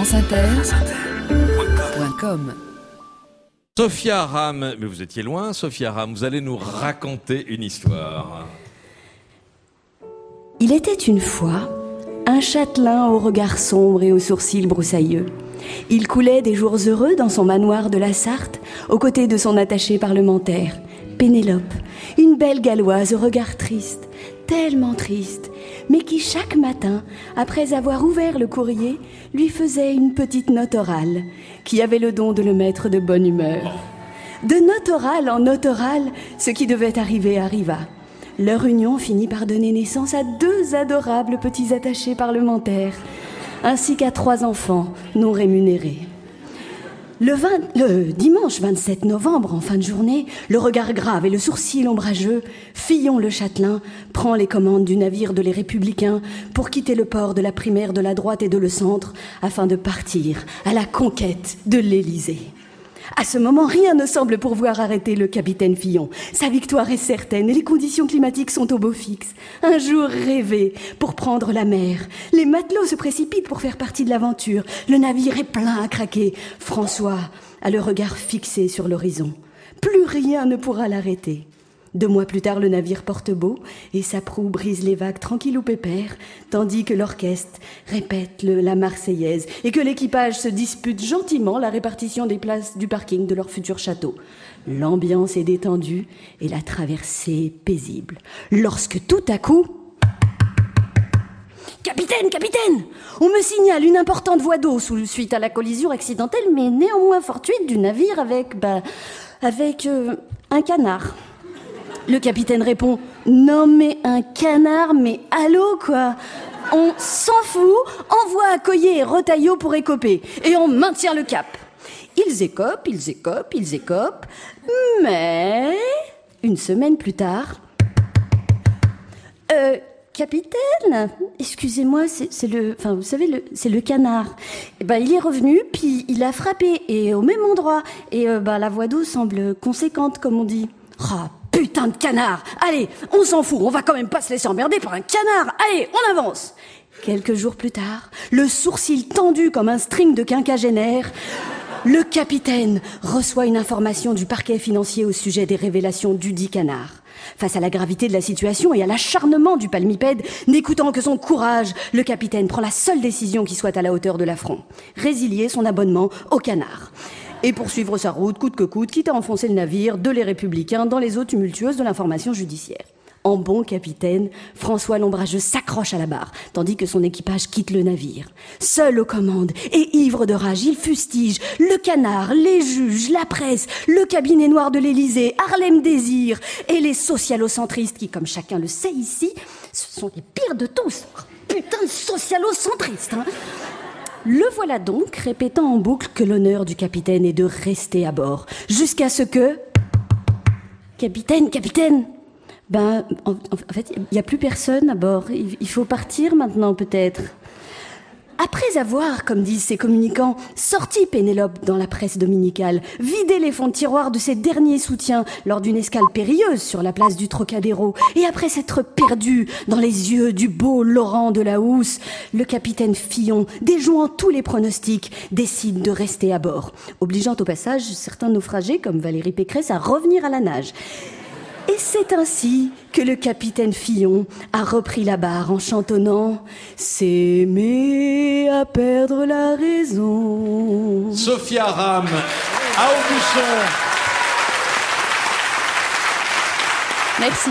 franceinter.com Sophia Ram, mais vous étiez loin, Sophia Ram, vous allez nous raconter une histoire. Il était une fois un châtelain au regard sombre et aux sourcils broussailleux. Il coulait des jours heureux dans son manoir de la Sarthe, aux côtés de son attaché parlementaire, Pénélope, une belle galloise au regard triste, tellement triste, mais qui chaque matin, après avoir ouvert le courrier, lui faisait une petite note orale, qui avait le don de le mettre de bonne humeur. De note orale en note orale, ce qui devait arriver arriva. Leur union finit par donner naissance à deux adorables petits attachés parlementaires, ainsi qu'à trois enfants non rémunérés. Le, 20 le, dimanche 27 novembre, en fin de journée, le regard grave et le sourcil ombrageux, Fillon le Châtelain prend les commandes du navire de les Républicains pour quitter le port de la primaire de la droite et de le centre afin de partir à la conquête de l'Élysée. À ce moment, rien ne semble pouvoir arrêter le capitaine Fillon. Sa victoire est certaine et les conditions climatiques sont au beau fixe. Un jour rêvé pour prendre la mer. Les matelots se précipitent pour faire partie de l'aventure. Le navire est plein à craquer. François a le regard fixé sur l'horizon. Plus rien ne pourra l'arrêter. Deux mois plus tard, le navire porte beau et sa proue brise les vagues tranquille ou pépère, tandis que l'orchestre répète la Marseillaise et que l'équipage se dispute gentiment la répartition des places du parking de leur futur château. L'ambiance est détendue et la traversée paisible. Lorsque tout à coup, Capitaine, capitaine On me signale une importante voie d'eau suite à la collision accidentelle mais néanmoins fortuite du navire avec, bah, avec euh, un canard. Le capitaine répond Non, mais un canard, mais allô quoi On s'en fout, envoie Accoyer et Retaillot pour écoper, et on maintient le cap. Ils écopent, ils écopent, ils écopent, mais une semaine plus tard. Euh, capitaine, excusez-moi, c'est le, c'est le canard. Et ben, il est revenu, puis il a frappé, et au même endroit. Et euh, bah, la voie d'eau semble conséquente, comme on dit. Ah, putain de canard Allez, on s'en fout, on va quand même pas se laisser emmerder par un canard Allez, on avance Quelques jours plus tard, le sourcil tendu comme un string de quinquagénaire, le capitaine reçoit une information du parquet financier au sujet des révélations du dit canard. Face à la gravité de la situation et à l'acharnement du palmipède, n'écoutant que son courage, le capitaine prend la seule décision qui soit à la hauteur de l'affront. Résilier son abonnement au canard et poursuivre sa route coûte que coûte, quitte à enfoncer le navire de les républicains dans les eaux tumultueuses de l'information judiciaire. En bon capitaine, François Lombrageux s'accroche à la barre, tandis que son équipage quitte le navire. Seul aux commandes et ivre de rage, il fustige le canard, les juges, la presse, le cabinet noir de l'Élysée, Harlem Désir et les socialocentristes qui, comme chacun le sait ici, ce sont les pires de tous. Putain de socialocentristes, hein le voilà donc répétant en boucle que l'honneur du capitaine est de rester à bord, jusqu'à ce que... Capitaine, capitaine Ben, en, fait, il n'y a plus personne à bord. il faut partir maintenant peut-être. Après avoir, comme disent ses communicants, sorti Pénélope dans la presse dominicale, vidé les fonds de tiroir de ses derniers soutiens lors d'une escale périlleuse sur la place du Trocadéro, et après s'être perdu dans les yeux du beau Laurent de la Housse, le capitaine Fillon, déjouant tous les pronostics, décide de rester à bord, obligeant au passage certains naufragés comme Valérie Pécresse à revenir à la nage. Et c'est ainsi que le capitaine Fillon a repris la barre en chantonnant S'aimer à perdre la raison. Sophia Ram, à Aubusson. Merci.